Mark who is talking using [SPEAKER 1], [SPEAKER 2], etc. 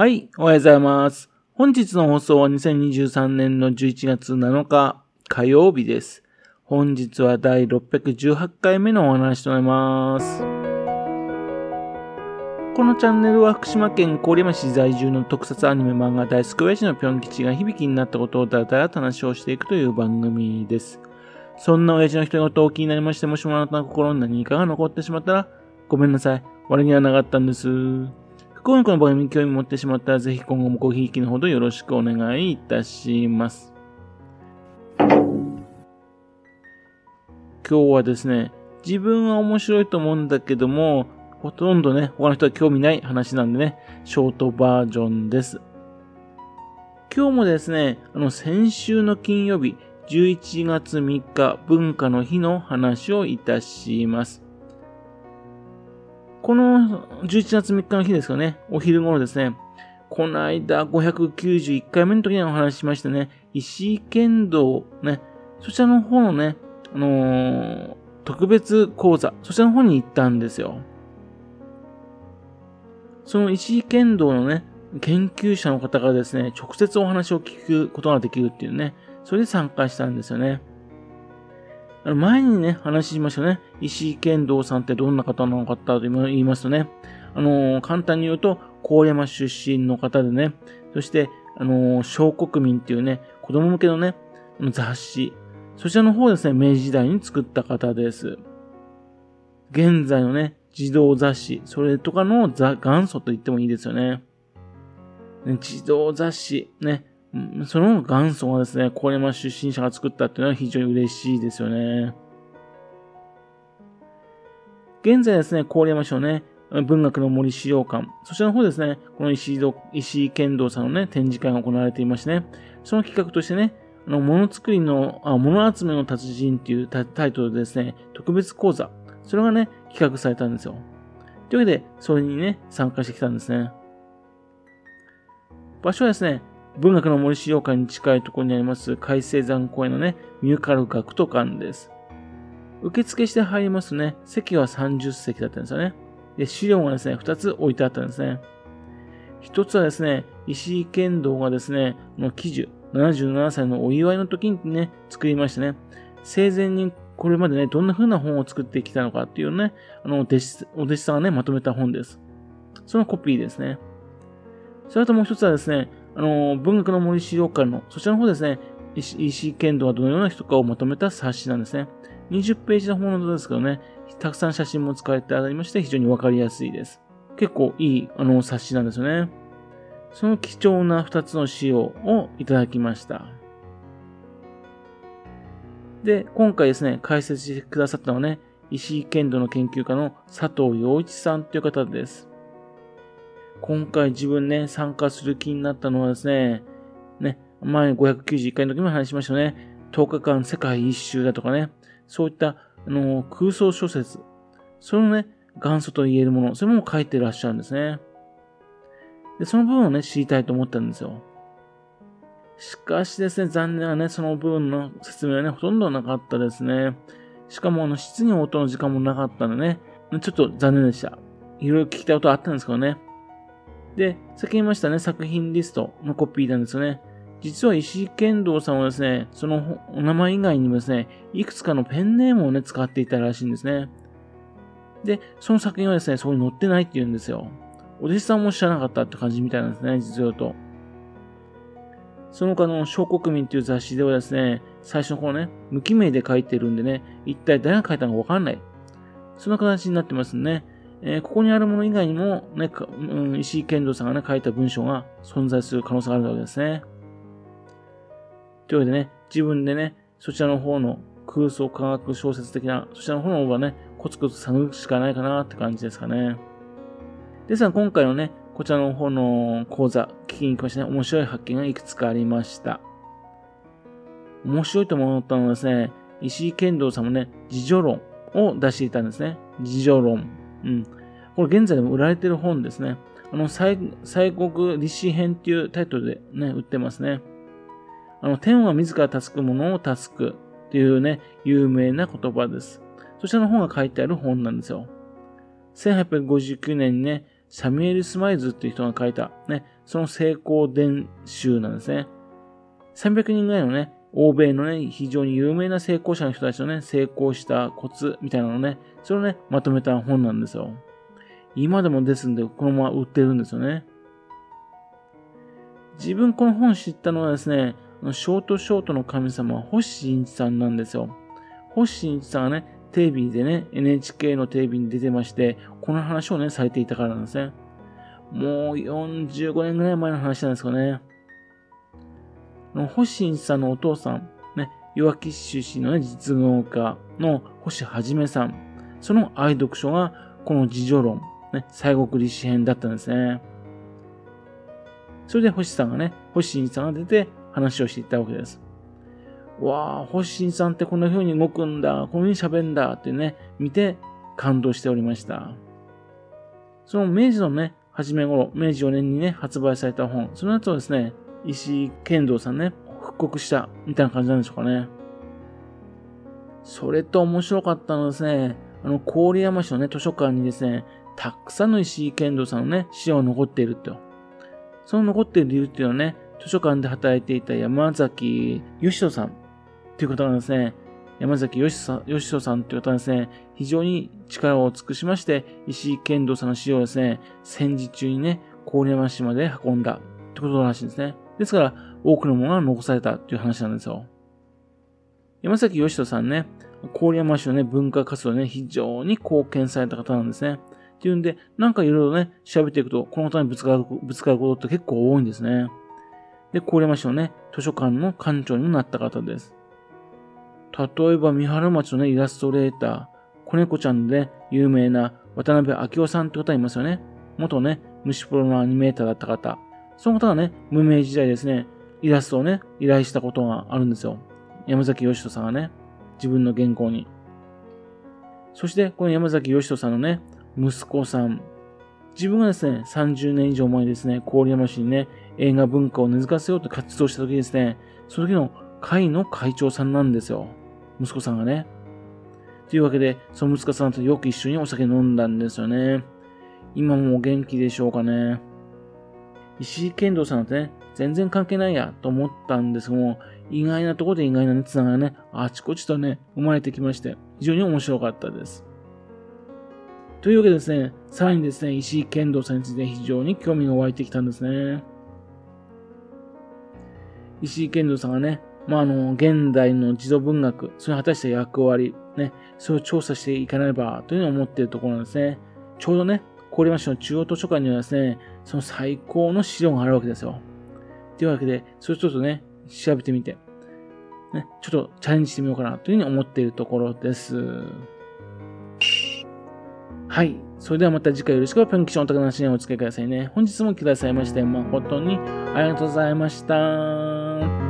[SPEAKER 1] はい、おはようございます。本日の放送は2023年の11月7日火曜日です。本日は第618回目のお話となります。このチャンネルは福島県郡山市在住の特撮アニメ漫画大好き親父のぴょん吉が響きになったことをだらだら話をしていくという番組です。そんな親父の一言を気になりまして、もしもあなたの心に何かが残ってしまったら、ごめんなさい。悪気はなかったんです。不幸にこの番組に興味持ってしまったら、ぜひ今後もごひいきのほどよろしくお願いいたします。今日はですね、自分は面白いと思うんだけども、ほとんどね、他の人は興味ない話なんでね、ショートバージョンです。今日もですね、あの、先週の金曜日、11月3日、文化の日の話をいたします。この11月3日の日ですかね、お昼頃ですね、この間591回目の時にお話ししましたね、石井剣道ね、そちらの方のね、あのー特別講座、そちらの方に行ったんですよ。その石井剣道のね、研究者の方がですね、直接お話を聞くことができるっていうね、それで参加したんですよね。前にね、話しましたね。石井剣道さんってどんな方なのかと言いますとね、あのー簡単に言うと、郡山出身の方でね、そして、あのー小国民っていうね、子供向けのね、雑誌、そちらの方ですね、明治時代に作った方です。現在のね、児童雑誌、それとかの元祖と言ってもいいですよ。ね児童雑誌、ね、うんその元祖がですね、郡山出身者が作ったっていうのは非常に嬉しいですよね。現在ですね、郡山市のね、文学の森資料館、そちらの方ですね、この石井石井剣道さんのね、展示会が行われていましてね、その企画としてね、あの、ものづくりの、あ、もの集めの達人っていうタイトルでですね、特別講座、それがね、企画されたんですよ。というわけで、それにね、参加してきたんですね。場所はですね、文学の森資料館に近いところにあります、海星山公園のね、ミューカル学徒館です。受付して入りますとね、席は30席だったんですよね。で、資料がですね、2つ置いてあったんですね。一つはですね、石井剣道がですね、の喜寿、77歳のお祝いの時にね、作りましてね、生前にこれまでね、どんな風な本を作ってきたのかっていうね、あの、お弟子、お弟子さんがね、まとめた本です。そのコピーですね。それともう一つはですね、あの、文学の森資料館の、そちらの方ですね、石井剣道はどのような人かをまとめた冊子なんですね。20ページの本ですけどね、たくさん写真も使われてありまして、非常にわかりやすいです。結構いい、あの、冊子なんですよね。その貴重な2つの資料をいただきました。で、今回ですね、解説してくださったのはね、石井剣道の研究家の佐藤洋一さんという方です。今回自分ね、参加する気になったのはですね、ね、前591回の時も話しましたね、10日間世界一周だとかね、そういったあの空想小説、そのね、元祖と言えるもの、そういうものを書いてらっしゃるんですね。で、その部分をね、知りたいと思ったんですよ。しかしですね、残念なね、その部分の説明はね、ほとんどなかったですね。しかも、あの、質疑応答の時間もなかったんでね、ちょっと残念でした。いろいろ聞きたいことあったんですけどね。で、先言いましたね、作品リストのコピーなんですよね。実は石井剣道さんはですね、そのお名前以外にもですね、いくつかのペンネームをね、使っていたらしいんですね。で、その作品はですね、そこに載ってないって言うんですよ。お弟子さんも知らなかったって感じみたいなんですね、実を言うと。その他の小国民っていう雑誌ではですね、最初の頃ね、無記名で書いてるんでね、一体誰が書いたのかわかんない。そんな形になってますね。えーここにあるもの以外にも、ね、かうん、石井剣道さんがね、書いた文章が存在する可能性があるわけですね。というわけでね、自分でね、そちらの方の空想科学小説的な、そちらの方の方はね、コツコツ探るしかないかなって感じですかね。ですが、今回のね、こちらの方の講座、聞きに行きましてね、面白い発見がいくつかありました。面白いと思ったのはですね、石井剣道さんもね、自助論を出していたんですね。自助論。うん。これ現在でも売られてる本ですね。あの、西国立志編っていうタイトルでね、売ってますね。あの、天は自ら助く者を助くっていうね、有名な言葉です。そちらの本が書いてある本なんですよ。1859年にね、サミュエル・スマイズっていう人が書いた、ね、その成功伝集なんですね。300人ぐらいのね、欧米のね、非常に有名な成功者の人たちのね、成功したコツみたいなのね、それをね、まとめた本なんですよ。今でもですんで、このまま売ってるんですよね。自分この本知ったのはですね、ショートショートの神様、星新一さんなんですよ。星新一さんがね、テレビでね、NHK のテレビに出てまして、この話をね、されていたからなんですね。もう45年ぐらい前の話なんですかね。星新さんのお父さん、ね、岩木市出身の、ね、実業家の星はじめさん。その愛読書が、この自助論、ね、西国立志編だったんですね。それで星さんがね、星新さんが出て話をしていったわけです。わあ、星新さんってこんな風に動くんだ、こういう風に喋るんだってね、見て感動しておりました。その明治のね、初め頃、明治4年にね、発売された本、その後ですね、石井剣道さんね、復刻したみたいな感じなんでしょうかね。それと面白かったのはですね、あの、郡山市のね、図書館にですね、たくさんの石井剣道さんのね、資料が残っていると。その残っている理由っていうのはね、図書館で働いていた山崎義人さんっていう方がですね、山崎義人さんという方がですね、非常に力を尽くしまして、石井剣道さんの資料をですね、戦時中にね、郡山市まで運んだってことらしいんですね。ですから、多くのものが残されたという話なんですよ。山崎義人さんね、郡山市のね、文化活動ね、非常に貢献された方なんですね。っていうんで、なんかいろいろね、調べていくと、この方にぶつかる、ぶつかることって結構多いんですね。で、郡山市のね、図書館の館長にもなった方です。例えば、三原町のね、イラストレーター、子猫ちゃんで、ね、有名な渡辺明夫さんって方いますよね。元ね、虫プロのアニメーターだった方。その方がね、無名時代ですね、イラストをね、依頼したことがあるんですよ。山崎義人さんがね、自分の原稿に。そして、この山崎義人さんのね、息子さん。自分がですね、30年以上前にですね、郡山市にね、映画文化を根付かせようと活動した時ですね、その時の会の会長さんなんですよ。息子さんがね。というわけで、その息子さんとよく一緒にお酒飲んだんですよね。今も元気でしょうかね。石井剣道さんとね、全然関係ないやと思ったんですも、意外なところで意外な、ね、つながりね、あちこちとね、生まれてきまして、非常に面白かったです。というわけでですね、さらにですね、石井剣道さんについて非常に興味が湧いてきたんですね。石井剣道さんがね、まあ、あの、現代の児童文学、それに果たした役割、ね、それを調査していかなればというのを思っているところなんですね。ちょうどね、郡山市の中央図書館にはですね、その最高の資料があるわけですよ。というわけで、それちょっとね、調べてみて、ね、ちょっとチャレンジしてみようかなというふうに思っているところです。はい。それではまた次回よろしくぴょん吉のお宝の話にお付き合いくださいね。本日も来てくださいまして誠にありがとうございました。